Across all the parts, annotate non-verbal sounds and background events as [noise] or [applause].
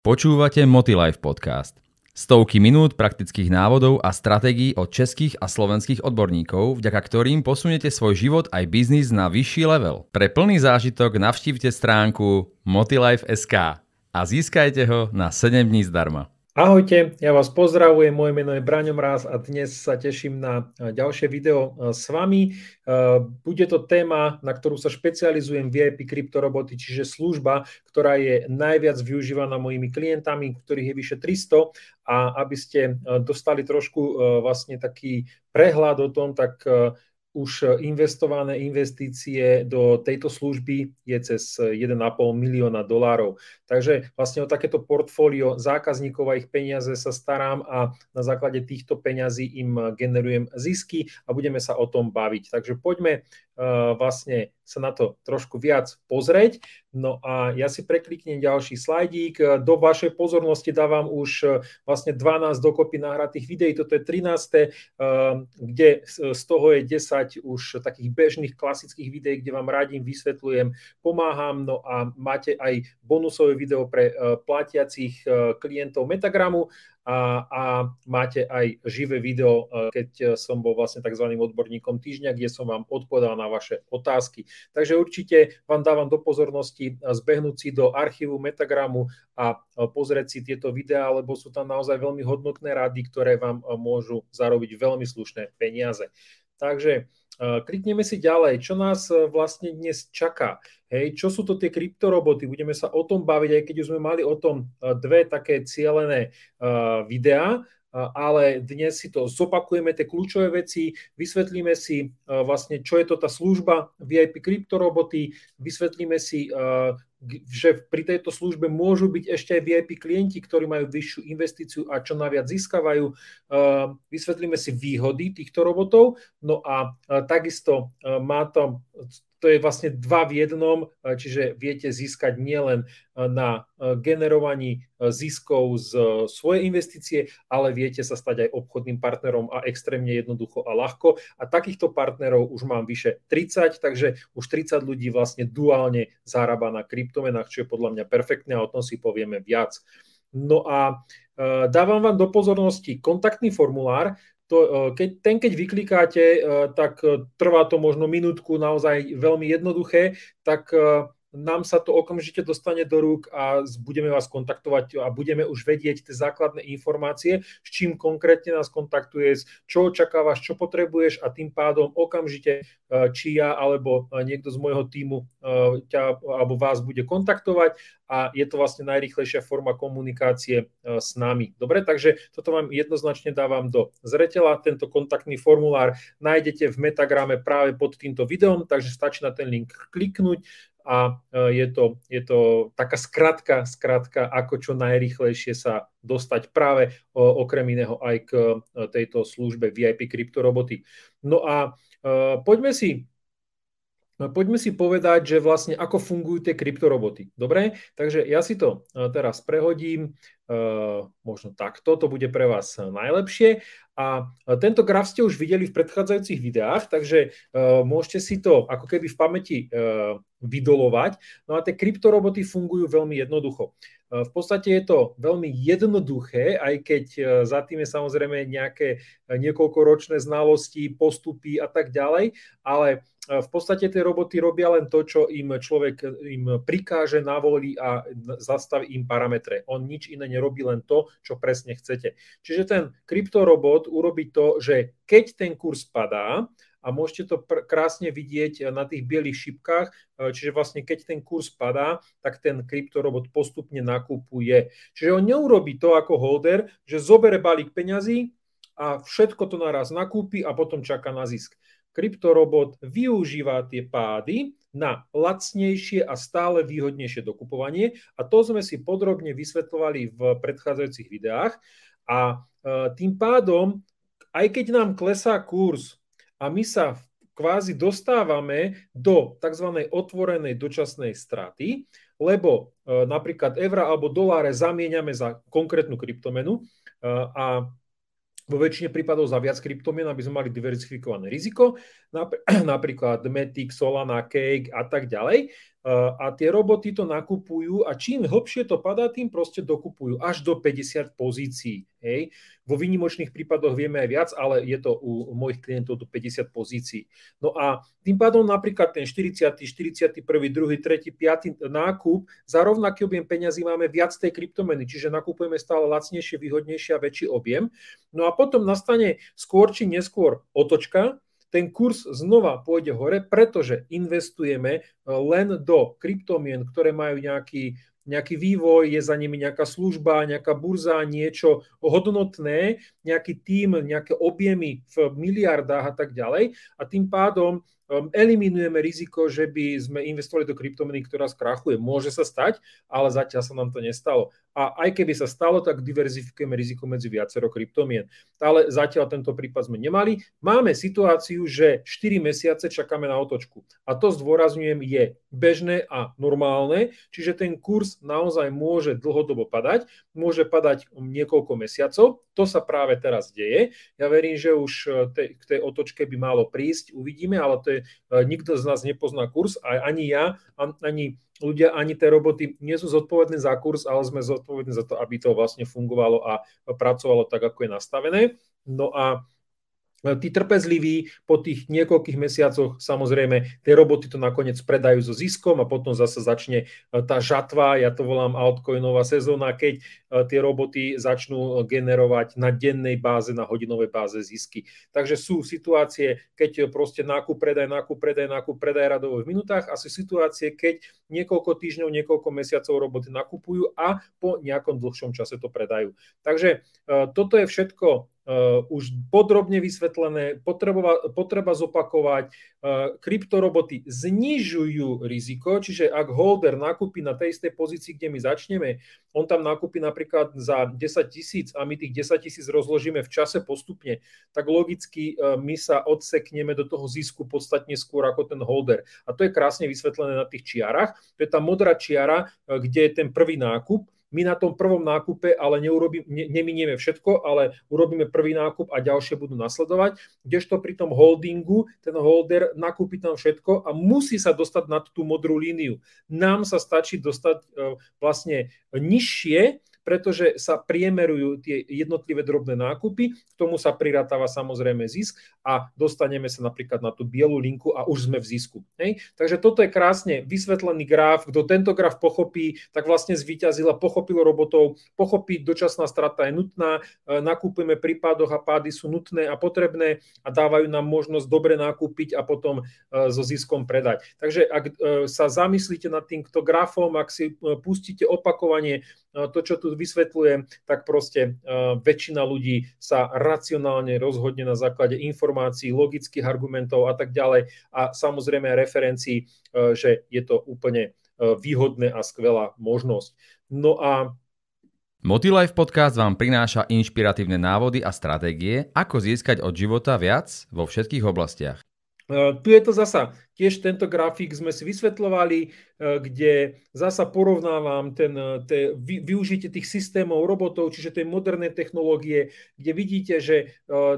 Počúvate Motilife podcast. Stovky minút praktických návodov a stratégií od českých a slovenských odborníkov, vďaka ktorým posunete svoj život aj biznis na vyšší level. Pre plný zážitok navštívte stránku motilife.sk a získajte ho na 7 dní zdarma. Ahojte, ja vás pozdravujem, moje meno je Braňo Mráz a dnes sa teším na ďalšie video s vami. Bude to téma, na ktorú sa špecializujem VIP kryptoroboty, čiže služba, ktorá je najviac využívaná mojimi klientami, ktorých je vyše 300 a aby ste dostali trošku vlastne taký prehľad o tom, tak už investované investície do tejto služby je cez 1,5 milióna dolárov. Takže vlastne o takéto portfólio zákazníkov a ich peniaze sa starám a na základe týchto peňazí im generujem zisky a budeme sa o tom baviť. Takže poďme vlastne sa na to trošku viac pozrieť. No a ja si prekliknem ďalší slajdík. Do vašej pozornosti dávam už uh, vlastne 12 dokopy nahratých videí. Toto je 13. Uh, kde z toho je 10 už takých bežných klasických videí, kde vám radím, vysvetľujem, pomáham. No a máte aj bonusové video pre platiacich klientov Metagramu a, a máte aj živé video, e, keď som bol vlastne tzv. odborníkom týždňa, kde som vám odpovedal na vaše otázky. Takže určite vám dávam do pozornosti zbehnúť si do archívu Metagramu a pozrieť si tieto videá, lebo sú tam naozaj veľmi hodnotné rady, ktoré vám môžu zarobiť veľmi slušné peniaze. Takže klikneme si ďalej, čo nás vlastne dnes čaká. Hej, čo sú to tie kryptoroboty? Budeme sa o tom baviť, aj keď už sme mali o tom eh, dve také cielené uh, videá, ale dnes si to zopakujeme, tie kľúčové veci, vysvetlíme si uh, vlastne, čo je to tá služba VIP kryptoroboty, vysvetlíme si, že pri tejto službe môžu byť ešte aj VIP klienti, ktorí majú vyššiu investíciu a čo naviac získavajú. Vysvetlíme si výhody týchto robotov, no a takisto má to to je vlastne dva v jednom, e, čiže viete získať nielen e, na e, generovaní ziskov z svojej investície, ale viete sa stať aj obchodným partnerom a extrémne jednoducho a ľahko. A takýchto partnerov už mám vyše 30, takže už 30 ľudí vlastne duálne zarába na kryptomenách, čo je podľa mňa perfektné a o tom si povieme viac. No a dávam vám do pozornosti kontaktný formulár, to, e, keď, ten keď vyklikáte, e, tak e, trvá to možno minútku, naozaj veľmi jednoduché, tak nám sa to okamžite dostane do rúk a budeme vás kontaktovať a budeme už vedieť tie základné informácie, s čím konkrétne nás kontaktuješ, čo očakávaš, čo potrebuješ a tým pádom okamžite e, či ja alebo e, niekto z môjho týmu e, ťa alebo vás bude kontaktovať a je to vlastne najrychlejšia forma komunikácie s nami. Dobre, takže toto vám jednoznačne dávam do zretela. Tento kontaktný formulár nájdete v Metagrame práve pod týmto videom, takže stačí na ten link kliknúť a e, je to, je to taká skratka, skratka, ako čo najrychlejšie sa dostať práve okrem iného aj k e, tejto službe VIP kryptoroboty. No a e, poďme si Poďme si povedať, že vlastne ako fungujú tie kryptoroboty. Dobre, takže ja si to teraz prehodím, možno takto, to bude pre vás najlepšie. A tento graf ste už videli v predchádzajúcich videách, takže môžete si to ako keby v pamäti vydolovať. No a tie kryptoroboty fungujú veľmi jednoducho. V podstate je to veľmi jednoduché, aj keď za tým je samozrejme nejaké niekoľkoročné znalosti, postupy a tak ďalej, ale v podstate tie roboty robia len to, čo im človek im prikáže, navolí a zastaví im parametre. On nič iné nerobí, len to, čo presne chcete. Čiže ten kryptorobot urobí to, že keď ten kurz padá, a môžete to pr- krásne vidieť na tých bielých šipkách, čiže vlastne keď ten kurz padá, tak ten kryptorobot postupne nakupuje. Čiže on neurobí to ako holder, že zobere balík peňazí a všetko to naraz nakúpi a potom čaká na zisk. Kryptorobot využíva tie pády na lacnejšie a stále výhodnejšie dokupovanie a to sme si podrobne vysvetľovali v predchádzajúcich videách a eh, tým pádom, aj keď nám klesá kurz a my sa kvázi dostávame do tzv. otvorenej dočasnej straty, lebo e, napríklad evra alebo doláre zamieňame za konkrétnu kryptomenu e, a vo väčšine prípadov za viac kryptomien, aby sme mali diverzifikované riziko, [clears throat] napríklad Matic, Solana, Cake a tak ďalej. A tie roboty to nakupujú a čím hlbšie to padá, tým proste dokupujú až do 50 pozícií. Hej. Vo výnimočných prípadoch vieme aj viac, ale je to u mojich klientov do 50 pozícií. No a tým pádom napríklad ten 40., 41., 2., 3., 5. nákup za rovnaký objem peňazí máme viac tej kryptomeny, čiže nakupujeme stále lacnejšie, výhodnejšie a väčší objem. No a potom nastane skôr či neskôr otočka, ten kurz znova pôjde hore, pretože investujeme e, len do kryptomien, ktoré majú nejaký, nejaký vývoj, je za nimi nejaká služba, nejaká burza, niečo hodnotné, nejaký tým, nejaké objemy v miliardách a tak ďalej. A tým pádom eliminujeme riziko, že by sme investovali do kryptomeny, ktorá skrachuje. Môže sa stať, ale zatiaľ sa nám to nestalo. A aj keby sa stalo, tak diverzifikujeme riziko medzi viacero kryptomien. Ale zatiaľ tento prípad sme nemali. Máme situáciu, že 4 mesiace čakáme na otočku. A to zdôrazňujem je bežné a normálne, čiže ten kurz naozaj môže dlhodobo padať, môže padať niekoľko mesiacov. To sa práve teraz deje. Ja verím, že už eh, k tej otočke by malo prísť, uvidíme, ale to je E, nikto z nás nepozná kurz, ani ja, ani ľudia, ani tie roboty nie sú zodpovední za kurz, ale sme zodpovední za to, aby to vlastne fungovalo a pracovalo tak, ako je nastavené. No a tí trpezliví po tých niekoľkých mesiacoch samozrejme tie roboty to nakoniec predajú so ziskom a potom zase začne e, tá žatva, ja to volám altcoinová sezóna, keď e, tie roboty začnú generovať na dennej báze, na hodinovej báze zisky. Takže sú situácie, keď proste nákup, predaj, nákup, predaj, nákup, predaj radovo v minútach a sú situácie, keď niekoľko týždňov, niekoľko mesiacov roboty nakupujú a po nejakom dlhšom čase to predajú. Takže toto je všetko už podrobne vysvetlené, potreba, potreba zopakovať, uh, kryptoroboty znižujú riziko, čiže ak holder nakúpi na tej istej pozícii, kde my začneme, on tam nakúpi napríklad za 10 tisíc a my tých 10 tisíc rozložíme v čase postupne, tak logicky uh, my sa odsekneme do toho zisku podstatne skôr ako ten holder. A to je krásne vysvetlené na tých čiarach. To je tá modrá čiara, kde je ten prvý nákup my na tom prvom nákupe ale neurobím, ne, neminieme všetko, ale urobíme prvý nákup a ďalšie budú nasledovať, kdežto pri tom holdingu ten holder nakúpi tam všetko a musí sa dostať nad tú modrú líniu. Nám sa stačí dostať e, vlastne nižšie, pretože sa priemerujú tie jednotlivé drobné nákupy, k tomu sa prirátava samozrejme zisk a dostaneme sa napríklad na tú bielu linku a už sme v zisku. Hej? Takže toto je krásne vysvetlený graf, kto tento graf pochopí, tak vlastne zvíťazil a pochopil robotov, pochopiť dočasná strata je nutná, e, nakúpime prípadoch a pády sú nutné a potrebné a dávajú nám možnosť dobre nakúpiť a potom e, so ziskom predať. Takže ak e, sa zamyslíte nad týmto grafom, ak si pustíte opakovanie to, čo tu vysvetľujem, tak proste väčšina ľudí sa racionálne rozhodne na základe informácií, logických argumentov a tak ďalej a samozrejme referencií, že je to úplne výhodné a skvelá možnosť. No a Motilife podcast vám prináša inšpiratívne návody a stratégie, ako získať od života viac vo všetkých oblastiach. Tu je to zasa Tiež tento grafik sme si vysvetľovali, e, kde zasa porovnávam ten, e, te, využitie tých systémov robotov, čiže tej moderné technológie, kde vidíte, že e,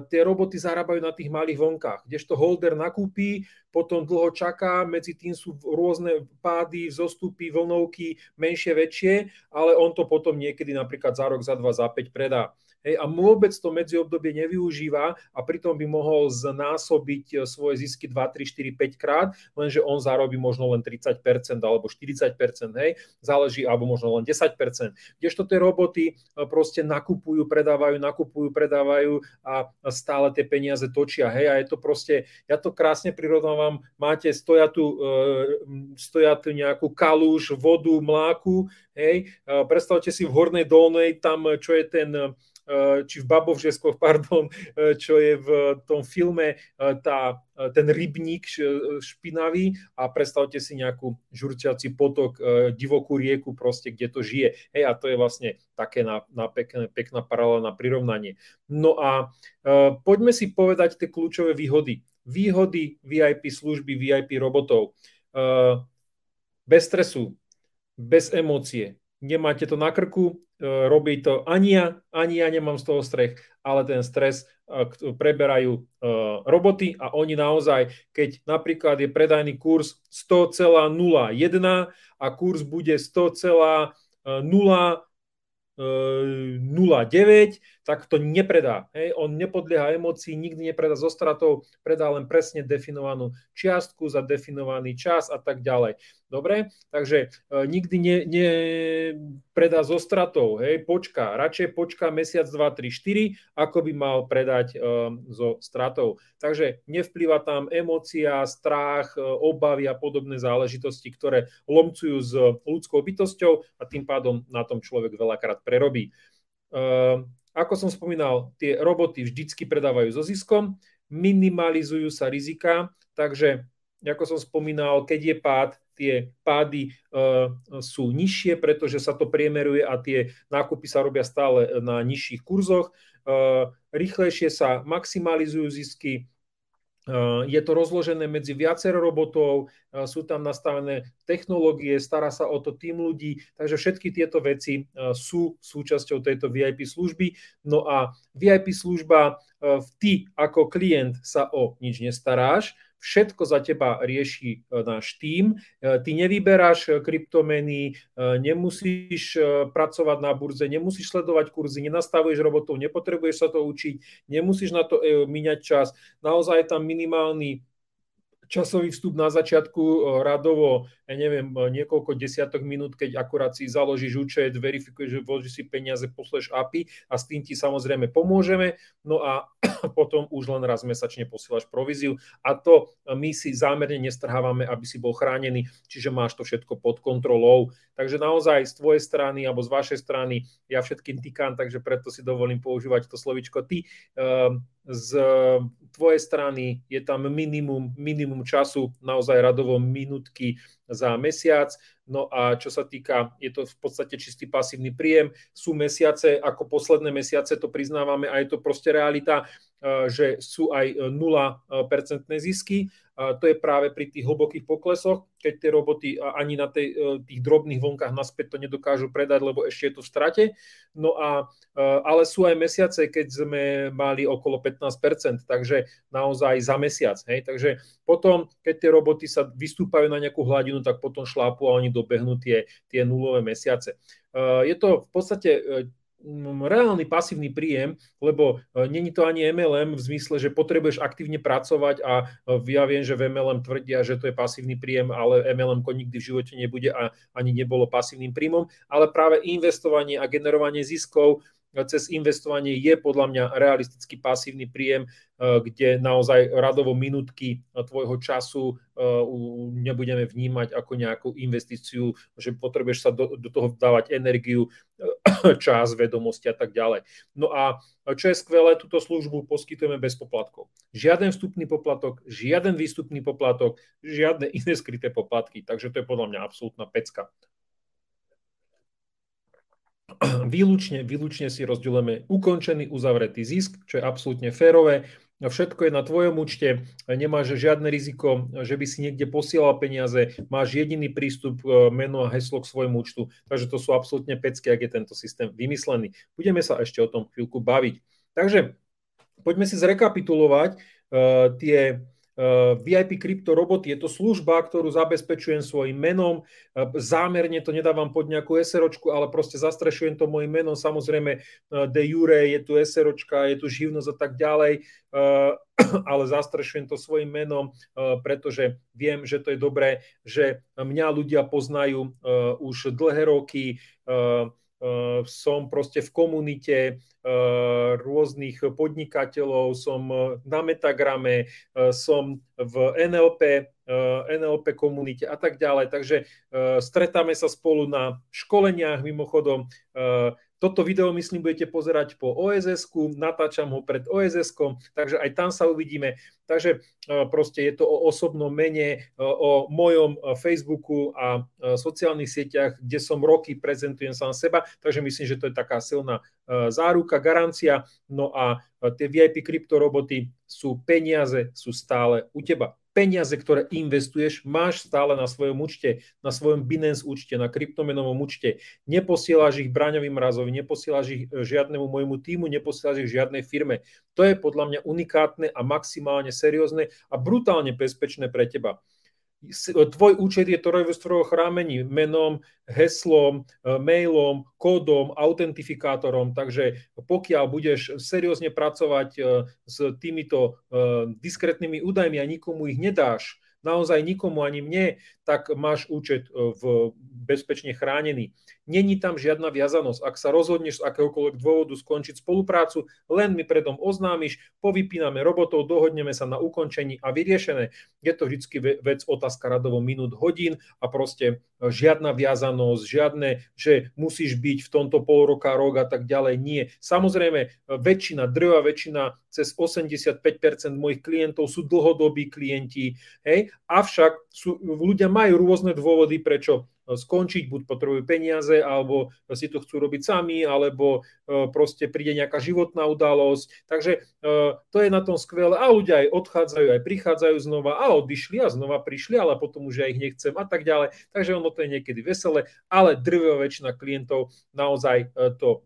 tie roboty zarábajú na tých malých vonkách, kdežto holder nakúpí, potom dlho čaká, medzi tým sú rôzne pády, zostupy, vlnovky, menšie, väčšie, ale on to potom niekedy napríklad za rok, za dva, za päť predá. Hej, a vôbec to medziobdobie nevyužíva a pritom by mohol znásobiť svoje zisky 2, 3, 4, 5 krát lenže on zarobí možno len 30% alebo 40%, hej, záleží, alebo možno len 10%. Kdežto tie roboty e, proste nakupujú, predávajú, nakupujú, predávajú a stále tie peniaze točia, hej, a je to proste, ja to krásne prirovnávam, máte stojatú, e, nejakú kalúž, vodu, mláku, hej, e, predstavte si v hornej dolnej tam, čo je ten či v Babovžeskoch, [laughs] pardon, eh, čo je v tom filme eh, tá, ten rybník špinavý a predstavte si nejakú žurčiaci potok, divokú rieku proste, kde to žije. Hej, a to je vlastne také na, na pekné, pekná paralela na prirovnanie. No a poďme si povedať tie kľúčové výhody. Výhody VIP služby, VIP robotov. Bez stresu, bez emócie, nemáte to na krku, robí to ani ja, ani ja nemám z toho strech, ale ten stres preberajú roboty a oni naozaj, keď napríklad je predajný kurz 100,01 a kurz bude 100,0 0,9, tak to nepredá. Hej. On nepodlieha emócii, nikdy nepredá zo stratou, predá len presne definovanú čiastku za definovaný čas a tak ďalej. Dobre, takže e, nikdy ne, ne predá zo stratou, hej, počká, radšej počká mesiac, 2, 3, 4, ako by mal predať e, so stratou. Takže nevplyva tam emócia, strach, e, obavy a podobné záležitosti, ktoré lomcujú s ľudskou bytosťou a tým pádom na tom človek veľakrát prerobí. E, ako som spomínal, tie roboty vždycky predávajú so ziskom, minimalizujú sa rizika, takže ako som spomínal, keď je pád, tie pády uh, sú nižšie, pretože sa to priemeruje a tie nákupy sa robia stále na nižších kurzoch. Uh, rýchlejšie sa maximalizujú zisky, je to rozložené medzi viacero robotov, sú tam nastavené technológie, stará sa o to tým ľudí, takže všetky tieto veci sú súčasťou tejto VIP služby. No a VIP služba, ty ako klient sa o nič nestaráš, všetko za teba rieši e, náš tím. E, ty nevyberáš e, kryptomeny, nemusíš pracovať na burze, nemusíš sledovať kurzy, nenastavuješ robotov, nepotrebuješ sa to učiť, nemusíš na to míňať čas. Naozaj je tam minimálny časový vstup na začiatku e, radovo, ja neviem, e, niekoľko desiatok minút, keď akurát si založíš účet, verifikuješ, že vložíš si peniaze, posleš API a s tým ti samozrejme pomôžeme. No a [clears throat] potom už len raz mesačne posielaš províziu a to my si zámerne nestrhávame, aby si bol chránený, čiže máš to všetko pod kontrolou. Takže naozaj z tvojej strany alebo z vašej strany ja všetkým týkam, takže preto si dovolím používať to slovičko ty. Ehm, z tvojej strany je tam minimum, minimum času, naozaj radovo minútky za mesiac. No a čo sa týka, je to v podstate čistý pasívny príjem. Sú mesiace, ako posledné mesiace, to priznávame a je to proste realita, eh, že sú aj 0% zisky to je práve pri tých hlbokých poklesoch, keď tie roboty ani na tej, e, tých drobných vlnkách naspäť to nedokážu predať, lebo ešte je to v strate. No a, e, ale sú aj mesiace, keď sme mali okolo 15%, takže naozaj za mesiac. Hej? Takže potom, keď tie roboty sa vystúpajú na nejakú hladinu, tak potom šlápu a oni dobehnú tie, tie nulové mesiace. E, je to v podstate reálny pasívny príjem, lebo e, není to ani MLM v zmysle, že potrebuješ aktívne pracovať a e, ja viem, že v MLM tvrdia, že to je pasívny príjem, ale MLM nikdy v živote nebude a ani nebolo pasívnym príjmom, ale práve investovanie a generovanie ziskov cez investovanie je podľa mňa realistický pasívny príjem, eh, kde naozaj radovo minútky tvojho času eh, nebudeme vnímať ako nejakú investíciu, že potrebuješ sa do, do toho dávať energiu, [coughs] čas, vedomosti a tak ďalej. No a čo je skvelé, túto službu poskytujeme bez poplatkov. Žiaden vstupný poplatok, žiaden výstupný poplatok, žiadne [laughs] iné skryté poplatky. Takže to je podľa mňa absolútna pecka [clears throat] výlučne, výlučne si rozdielujeme ukončený, uzavretý zisk, čo je absolútne férové. Všetko je na tvojom účte, nemáš žiadne riziko, že by si niekde posielal peniaze, máš jediný prístup, e, meno a heslo k svojmu účtu, takže to sú absolútne pecky, ak je tento systém vymyslený. Budeme sa ešte o tom chvíľku baviť. Takže poďme si zrekapitulovať uh, tie VIP Crypto Robot je to služba, ktorú zabezpečujem svojim menom. Eh, zámerne to nedávam pod nejakú SROčku, ale proste zastrešujem to mojim menom. Samozrejme, eh, de jure je tu SROčka, je tu živnosť a tak ďalej, [clears throat] ale zastrešujem to svojim menom, pretože viem, že to je dobré, že mňa ľudia poznajú už dlhé roky, Eh, som proste v komunite eh, rôznych podnikateľov, som eh, na Metagrame, som v NLP, NLP komunite a tak ďalej. Takže stretáme sa spolu na školeniach, mimochodom toto video, myslím, budete pozerať po OSS-ku, natáčam ho pred OSS-kom, takže aj tam sa uvidíme. Takže e, proste je to o osobnom mene, e, o mojom e, Facebooku a sociálnych sieťach, kde som roky prezentujem sám seba, takže myslím, že to je taká silná záruka, garancia. No a tie VIP kryptoroboty sú peniaze, sú stále u teba. Peniaze, ktoré investuješ, máš stále na svojom účte, na svojom Binance účte, na kryptomenovom účte. Neposielaš ich Braňovým razovi, neposielaš ich e, žiadnemu môjmu týmu, neposielaš ich žiadnej firme. To je podľa mňa unikátne a maximálne seriózne a brutálne bezpečné pre teba tvoj účet je trojvrstvového chrámení menom, heslom, e, mailom, kódom, autentifikátorom, takže pokiaľ budeš seriózne pracovať e, s týmito diskrétnymi údajmi a nikomu ich nedáš, naozaj nikomu ani mne, tak máš účet e, v bezpečne chránený. Není tam žiadna viazanosť. Ak sa rozhodneš z akéhokoľvek dôvodu skončiť spoluprácu, len mi predom oznámiš, povypíname robotov, dohodneme sa na ukončení a vyriešené. Je to vždy vec otázka radovo minút, hodín a proste e, žiadna viazanosť, žiadne, že musíš byť v tomto pol roka, rok a tak ďalej. Nie. Samozrejme, e, väčšina, drvá väčšina, cez 85% mojich klientov sú dlhodobí klienti, hej, avšak sú, ľudia majú rôzne dôvody, prečo e, skončiť, buď potrebujú peniaze, alebo si to chcú robiť sami, alebo e, proste príde nejaká životná udalosť. Takže e, to je na tom skvelé. A ľudia aj odchádzajú, aj prichádzajú znova a odišli a znova prišli, ale potom už ja ich nechcem a tak ďalej. Takže ono to je niekedy veselé, ale drvivá väčšina klientov naozaj to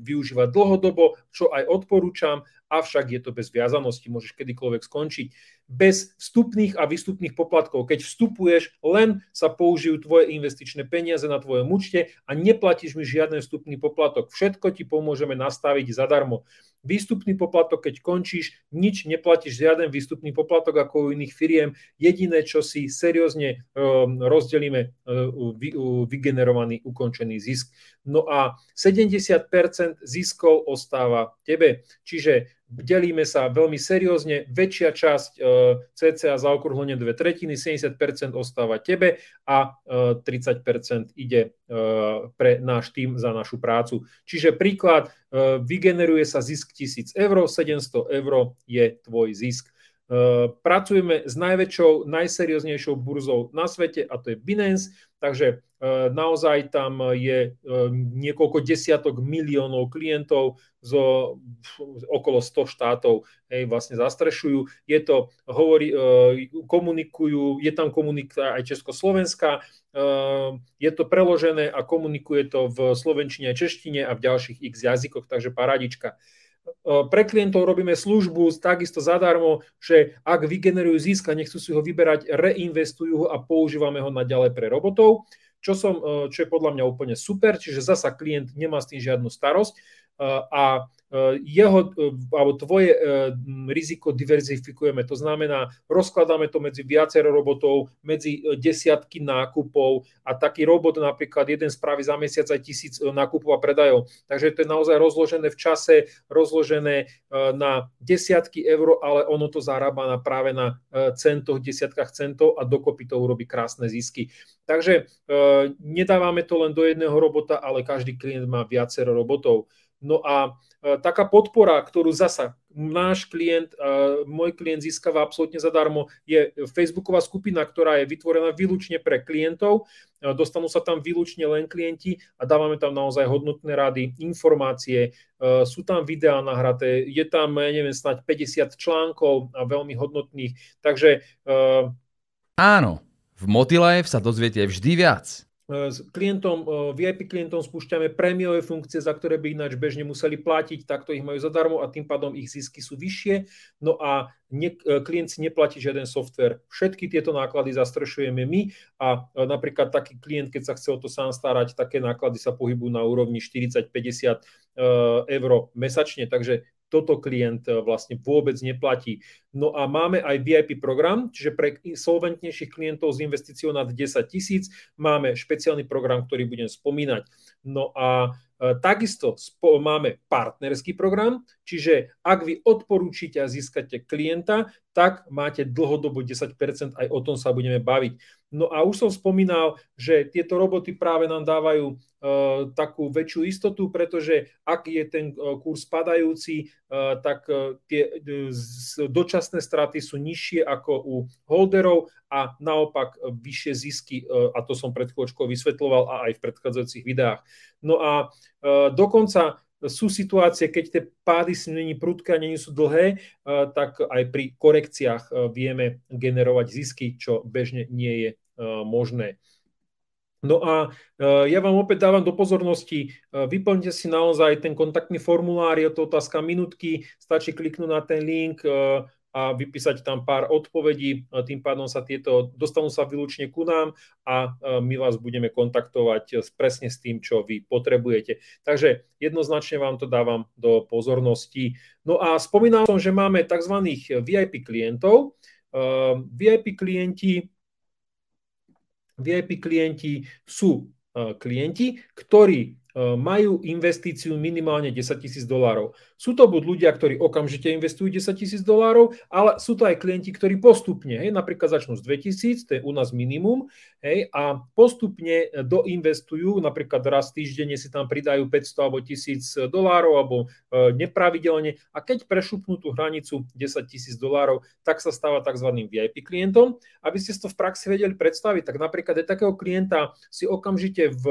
využíva dlhodobo, čo aj odporúčam avšak je to bez viazanosti, môžeš kedykoľvek skončiť. Bez vstupných a výstupných poplatkov. Keď vstupuješ, len sa použijú tvoje investičné peniaze na tvojom účte a neplatíš mi žiaden vstupný poplatok. Všetko ti pomôžeme nastaviť zadarmo. Výstupný poplatok, keď končíš, nič neplatíš, žiaden výstupný poplatok ako u iných firiem. Jediné, čo si seriózne um, rozdelíme, uh, vygenerovaný ukončený zisk. No a 70% ziskov ostáva tebe. Čiže delíme sa veľmi seriózne, väčšia časť e, CCA zaokrúhlenie dve tretiny, 70% ostáva tebe a 30% e, ide e, pre náš tým za našu prácu. Čiže príklad, vygeneruje sa zisk 1000 eur, 700 eur je tvoj zisk. Pracujeme s najväčšou, najserióznejšou burzou na svete a to je Binance, takže naozaj tam je niekoľko desiatok miliónov klientov zo okolo 100 štátov hej, vlastne zastrešujú. Je to, hovorí, komunikujú, je tam komunikácia aj Československá, je to preložené a komunikuje to v slovenčine a češtine a v ďalších x jazykoch, takže paradička pre klientov robíme službu takisto zadarmo, že ak vygenerujú zisk nechcú si ho vyberať, reinvestujú ho a používame ho naďalej pre robotov, čo, som, čo je podľa mňa úplne super, čiže zasa klient nemá s tým žiadnu starosť a e, jeho e, alebo tvoje riziko diverzifikujeme. To znamená, rozkladáme to medzi viacero robotov, medzi desiatky nákupov a taký robot napríklad jeden spraví za mesiac aj tisíc nákupov a predajov. Takže to je naozaj rozložené v čase, rozložené na desiatky eur, ale ono to zarába na práve na centoch, desiatkách centov a dokopy to urobí krásne zisky. Takže nedávame to len do jedného robota, ale každý klient má viacero robotov. No a e, taká podpora, ktorú zasa náš klient, e, môj klient získava absolútne zadarmo, je Facebooková skupina, ktorá je vytvorená výlučne pre klientov. E, dostanú sa tam výlučne len klienti a dávame tam naozaj hodnotné rady, informácie, sú tam videá nahraté, je tam, neviem, snáď 50 článkov a veľmi hodnotných. Takže... Áno, v Motilife sa dozviete vždy viac. E, s klientom, e, VIP klientom spúšťame prémiové funkcie, za ktoré by ináč bežne museli platiť, takto ich majú zadarmo a tým pádom ich zisky sú vyššie. No a ne, e, klient si neplatí žiaden software. Všetky tieto náklady zastrešujeme my a napríklad taký klient, keď sa chce o to sám starať, také náklady sa pohybujú na úrovni 40-50 eur mesačne, takže toto klient e, vlastne vôbec neplatí. No a máme aj VIP program, čiže pre solventnejších klientov s investíciou nad 10 tisíc máme špeciálny program, ktorý budem spomínať. No a e, Takisto máme partnerský program, čiže ak vy odporúčite a získate klienta, tak máte dlhodobo 10%, aj o tom sa budeme baviť. No a už som spomínal, že tieto roboty práve nám dávajú e, takú väčšiu istotu, pretože ak je ten e, kurz padajúci, e, tak tie dočasné straty sú nižšie ako u holderov a naopak vyššie zisky, a to som pred chvíľočkou vysvetloval a aj v predchádzajúcich videách. No a dokonca sú situácie, keď tie pády si není prudké a není sú dlhé, tak aj pri korekciách vieme generovať zisky, čo bežne nie je možné. No a ja vám opäť dávam do pozornosti, vyplňte si naozaj ten kontaktný formulár, je to otázka minútky, stačí kliknúť na ten link a vypísať tam pár odpovedí, tým pádom sa tieto dostanú sa výlučne ku nám a my vás budeme kontaktovať presne s tým, čo vy potrebujete. Takže jednoznačne vám to dávam do pozornosti. No a spomínal som, že máme tzv. VIP klientov. VIP klienti VIP klienti sú e, klienti, ktorí majú investíciu minimálne 10 tisíc dolárov. Sú to buď ľudia, ktorí okamžite investujú 10 tisíc dolárov, ale sú to aj klienti, ktorí postupne, hej, napríklad začnú z 2000, to je u nás minimum, hej, a postupne doinvestujú, napríklad raz týždenne si tam pridajú 500 alebo 1000 dolárov alebo e, nepravidelne a keď prešupnú tú hranicu 10 tisíc dolárov, tak sa stáva tzv. VIP klientom. Aby ste si to v praxi vedeli predstaviť, tak napríklad aj takého klienta si okamžite v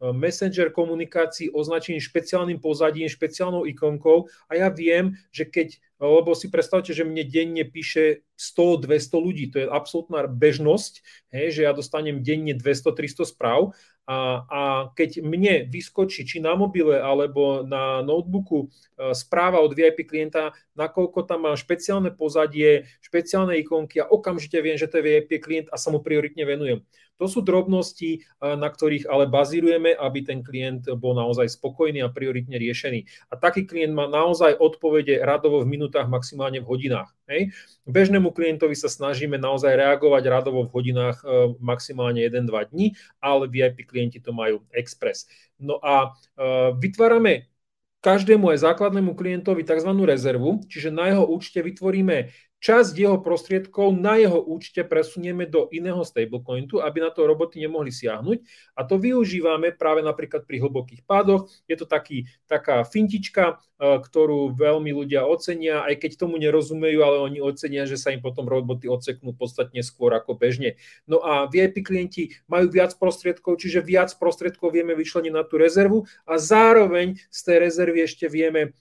messenger komunikácií označený špeciálnym pozadím, špeciálnou ikonkou a ja viem, že keď, lebo si predstavte, že mne denne píše 100-200 ľudí, to je absolútna bežnosť, hej, že ja dostanem denne 200-300 správ a, a keď mne vyskočí či na mobile alebo na notebooku e, správa od VIP klienta, nakoľko tam mám špeciálne pozadie, špeciálne ikonky a okamžite viem, že to je VIP klient a sa mu prioritne venujem. To sú drobnosti, na ktorých ale bazírujeme, aby ten klient bol naozaj spokojný a prioritne riešený. A taký klient má naozaj odpovede radovo v minútach, maximálne v hodinách. Hej. Bežnému klientovi sa snažíme naozaj reagovať radovo v hodinách e, maximálne 1-2 dní, ale VIP klienti to majú express. No a e, vytvárame každému aj základnému klientovi tzv. rezervu, čiže na jeho účte vytvoríme časť jeho prostriedkov na jeho účte presunieme do iného stablecoinu, aby na to roboty nemohli siahnuť. A to využívame práve napríklad pri hlbokých pádoch. Je to taký, taká fintička, e, ktorú veľmi ľudia ocenia, aj keď tomu nerozumejú, ale oni ocenia, že sa im potom roboty odseknú podstatne skôr ako bežne. No a VIP klienti majú viac prostriedkov, čiže viac prostriedkov vieme vyčleniť na tú rezervu a zároveň z tej rezervy ešte vieme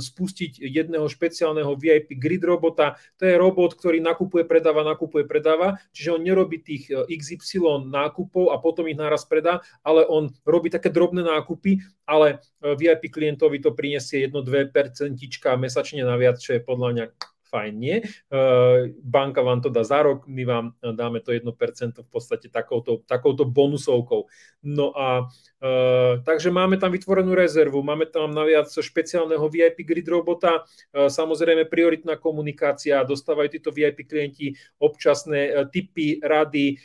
spustiť jedného špeciálneho VIP grid robota. To je robot, ktorý nakupuje, predáva, nakupuje, predáva, čiže on nerobí tých e, XY nákupov a potom ich naraz predá, ale on robí také drobné nákupy, ale e, VIP klientovi to prinesie 1-2% mesačne naviac, čo je podľa mňa fajn, nie. E, banka vám to dá za rok, my vám dáme to 1% v podstate takouto, takouto bonusovkou. No a takže máme tam vytvorenú rezervu, máme tam naviac špeciálneho VIP grid robota, samozrejme prioritná komunikácia, dostávajú títo VIP klienti občasné uh, tipy, rady,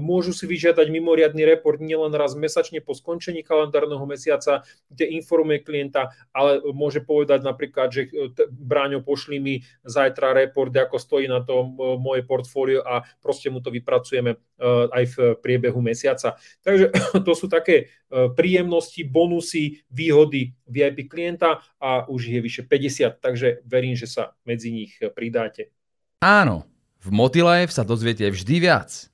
môžu si vyžiadať mimoriadný report nielen raz mesačne po skončení kalendárneho mesiaca, kde informuje klienta, ale môže povedať napríklad, že Bráňo, pošli mi zajtra report, ako stojí na tom moje portfólio a proste mu to vypracujeme aj v priebehu mesiaca. Takže [clears throat] to sú také príjemnosti, bonusy, výhody VIP klienta a už je vyše 50, takže verím, že sa medzi nich pridáte. Áno, v Motilife sa dozviete vždy viac.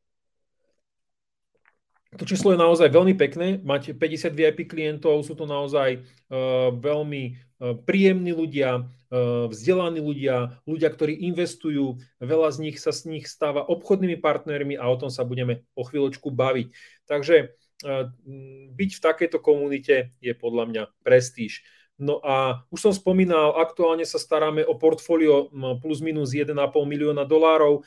To číslo je naozaj veľmi pekné. Máte 50 VIP klientov, sú to naozaj uh, veľmi uh, príjemní ľudia, uh, vzdelaní ľudia, ľudia, ktorí investujú. Veľa z nich sa z nich stáva obchodnými partnermi a o tom sa budeme o chvíľočku baviť. Takže byť v takejto komunite je podľa mňa prestíž. No a už som spomínal, aktuálne sa staráme o portfólio plus minus 1,5 milióna dolárov,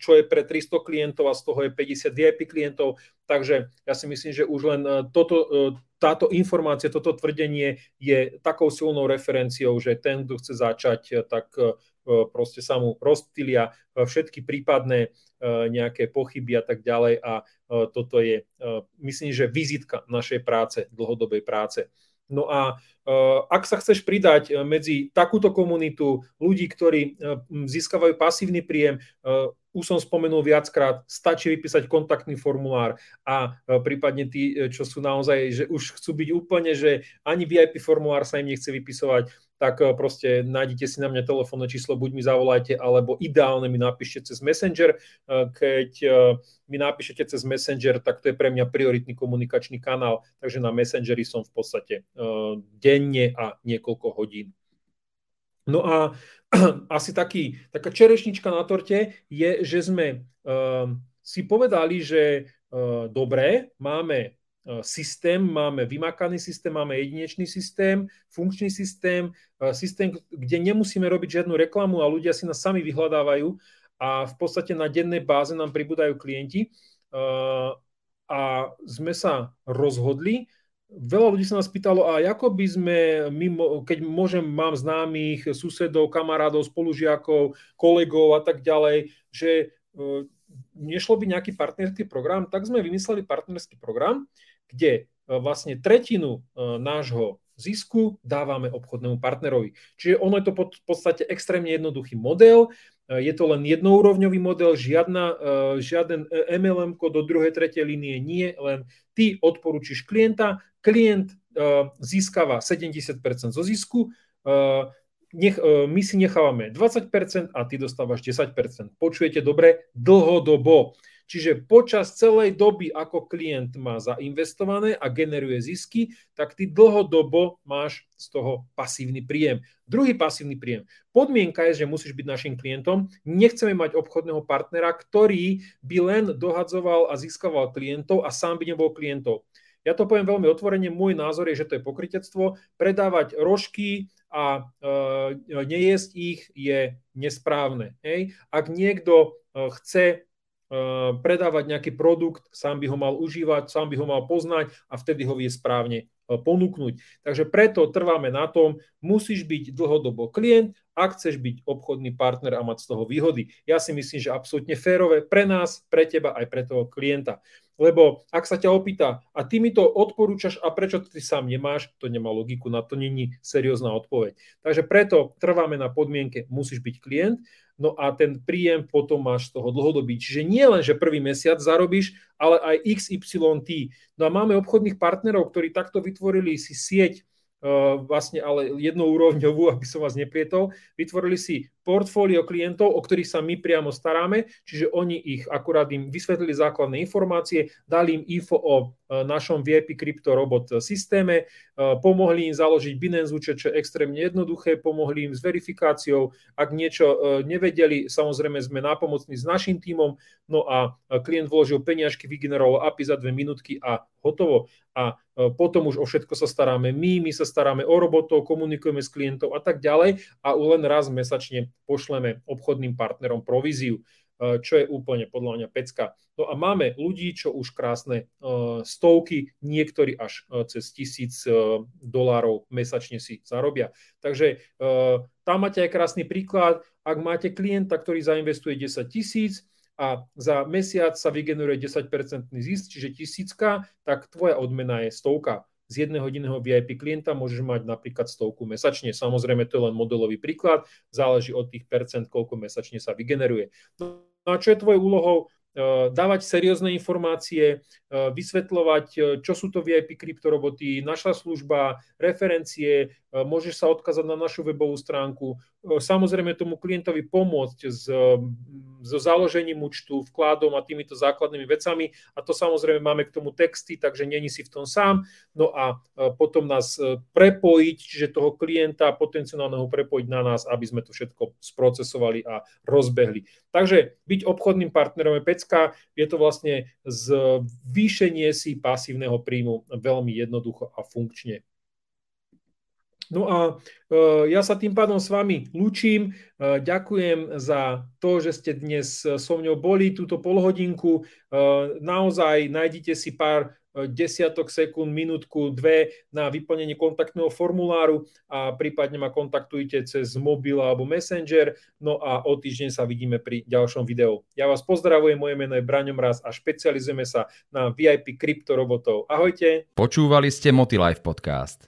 čo je pre 300 klientov a z toho je 50 VIP klientov. Takže ja si myslím, že už len toto, e, táto informácia, toto tvrdenie je takou silnou referenciou, že ten, kto chce začať, tak e, proste sa mu rozptýlia všetky prípadné e, nejaké pochyby a tak ďalej a e, toto je, e, myslím, že vizitka našej práce, dlhodobej práce. No a ak sa chceš pridať medzi takúto komunitu ľudí, ktorí získavajú pasívny príjem, už som spomenul viackrát, stačí vypísať kontaktný formulár a prípadne tí, čo sú naozaj, že už chcú byť úplne, že ani VIP formulár sa im nechce vypisovať, tak eh, proste nájdete si na mňa telefónne číslo, buď mi zavolajte, alebo ideálne mi napíšte cez Messenger. Eh, keď eh, mi napíšete cez Messenger, tak to je pre mňa prioritný komunikačný kanál, takže na Messengeri som v podstate denne a niekoľko hodín. No a [clears throat] asi taký, taká čerešnička na torte je, že sme si povedali, že dobre, máme systém, máme vymakaný systém, máme jedinečný systém, funkčný systém, systém, kde nemusíme robiť žiadnu reklamu a ľudia si nás sami vyhľadávajú a v podstate na dennej báze nám pribúdajú klienti. A sme sa rozhodli, Veľa ľudí sa nás pýtalo, a ako by sme, mimo, keď môžem, mám známych, susedov, kamarádov, spolužiakov, kolegov a tak ďalej, že nešlo by nejaký partnerský program, tak sme vymysleli partnerský program, kde e, vlastne tretinu e, nášho zisku dávame obchodnému partnerovi. Čiže ono je to v podstate extrémne jednoduchý model, e, je to len jednoúrovňový model, žiadna, žiaden MLM do druhej, tretej línie nie, len ty odporúčiš klienta, klient získava 70% zo zisku, nech, my si nechávame 20% a ty dostávaš 10%. Počujete dobre? Dlhodobo. Čiže počas celej doby, ako klient má zainvestované a generuje zisky, tak ty dlhodobo máš z toho pasívny príjem. Druhý pasívny príjem. Podmienka je, že musíš byť našim klientom. Nechceme mať obchodného partnera, ktorý by len dohadzoval a získaval klientov a sám by nebol klientov. Ja to poviem veľmi otvorene, môj názor je, že to je pokrytectvo. Predávať rožky a e, nejesť ich je nesprávne. Hej? Ak niekto e, chce predávať nejaký produkt, sám by ho mal užívať, sám by ho mal poznať a vtedy ho vie správne eh, ponúknuť. Takže preto trváme na tom, musíš byť dlhodobo klient, ak chceš byť obchodný partner a mať z toho výhody. Ja si myslím, že absolútne férové pre nás, pre teba aj pre toho klienta. Lebo ak sa ťa opýta, a ty mi to odporúčaš a prečo ty sám nemáš, to nemá logiku, na to není seriózna odpoveď. Takže preto trváme na podmienke, musíš byť klient, no a ten príjem potom máš z toho dlhodobý. Čiže nie len, že prvý mesiac zarobíš, ale aj XYT. No a máme obchodných partnerov, ktorí takto vytvorili si sieť vlastne ale jednoúrovňovú, [laughs] aby som vás neprietol. Vytvorili si portfólio klientov, o ktorých sa my priamo staráme, čiže oni ich akurát im vysvetlili základné informácie, dali im info o e, našom VIP Crypto Robot systéme, e, pomohli im založiť Binance účet, čo je extrémne jednoduché, pomohli im s verifikáciou, ak niečo e, nevedeli, samozrejme sme nápomocní s našim tímom, no a klient vložil peniažky, vygeneroval API za dve minútky a hotovo. A potom už o všetko sa staráme my, my sa staráme o robotov, komunikujeme s klientov a tak ďalej a len raz mesačne pošleme obchodným partnerom províziu, čo je úplne podľa mňa pecka. No a máme ľudí, čo už krásne stovky, niektorí až cez tisíc dolárov mesačne si zarobia. Takže tam máte aj krásny príklad. Ak máte klienta, ktorý zainvestuje 10 tisíc, a za mesiac sa vygeneruje 10% zisk, čiže tisícka, tak tvoja odmena je stovka. Z jedného jediného VIP klienta môžeš mať napríklad stovku mesačne. Samozrejme, to je len modelový príklad, záleží od tých percent, koľko mesačne sa vygeneruje. No a čo je tvojou úlohou? Eh, dávať seriózne informácie, eh, vysvetľovať, eh, čo sú to VIP kryptoroboty, naša služba, referencie, môžeš sa odkázať na našu webovú stránku, samozrejme tomu klientovi pomôcť s, so založením účtu, vkladom a týmito základnými vecami a to samozrejme máme k tomu texty, takže není si v tom sám, no a potom nás prepojiť, čiže toho klienta potenciálneho prepojiť na nás, aby sme to všetko sprocesovali a rozbehli. Takže byť obchodným partnerom je pecka, je to vlastne zvýšenie si pasívneho príjmu veľmi jednoducho a funkčne. No a e, ja sa tým pádom s vami lúčim. E, ďakujem za to, že ste dnes so mňou boli túto polhodinku. E, naozaj nájdite si pár desiatok sekúnd, minútku, dve na vyplnenie kontaktného formuláru a prípadne ma kontaktujte cez mobil alebo messenger. No a o týždeň sa vidíme pri ďalšom videu. Ja vás pozdravujem, moje meno je Braňom Raz a špecializujeme sa na VIP kryptorobotov. Ahojte. Počúvali ste Motilife podcast.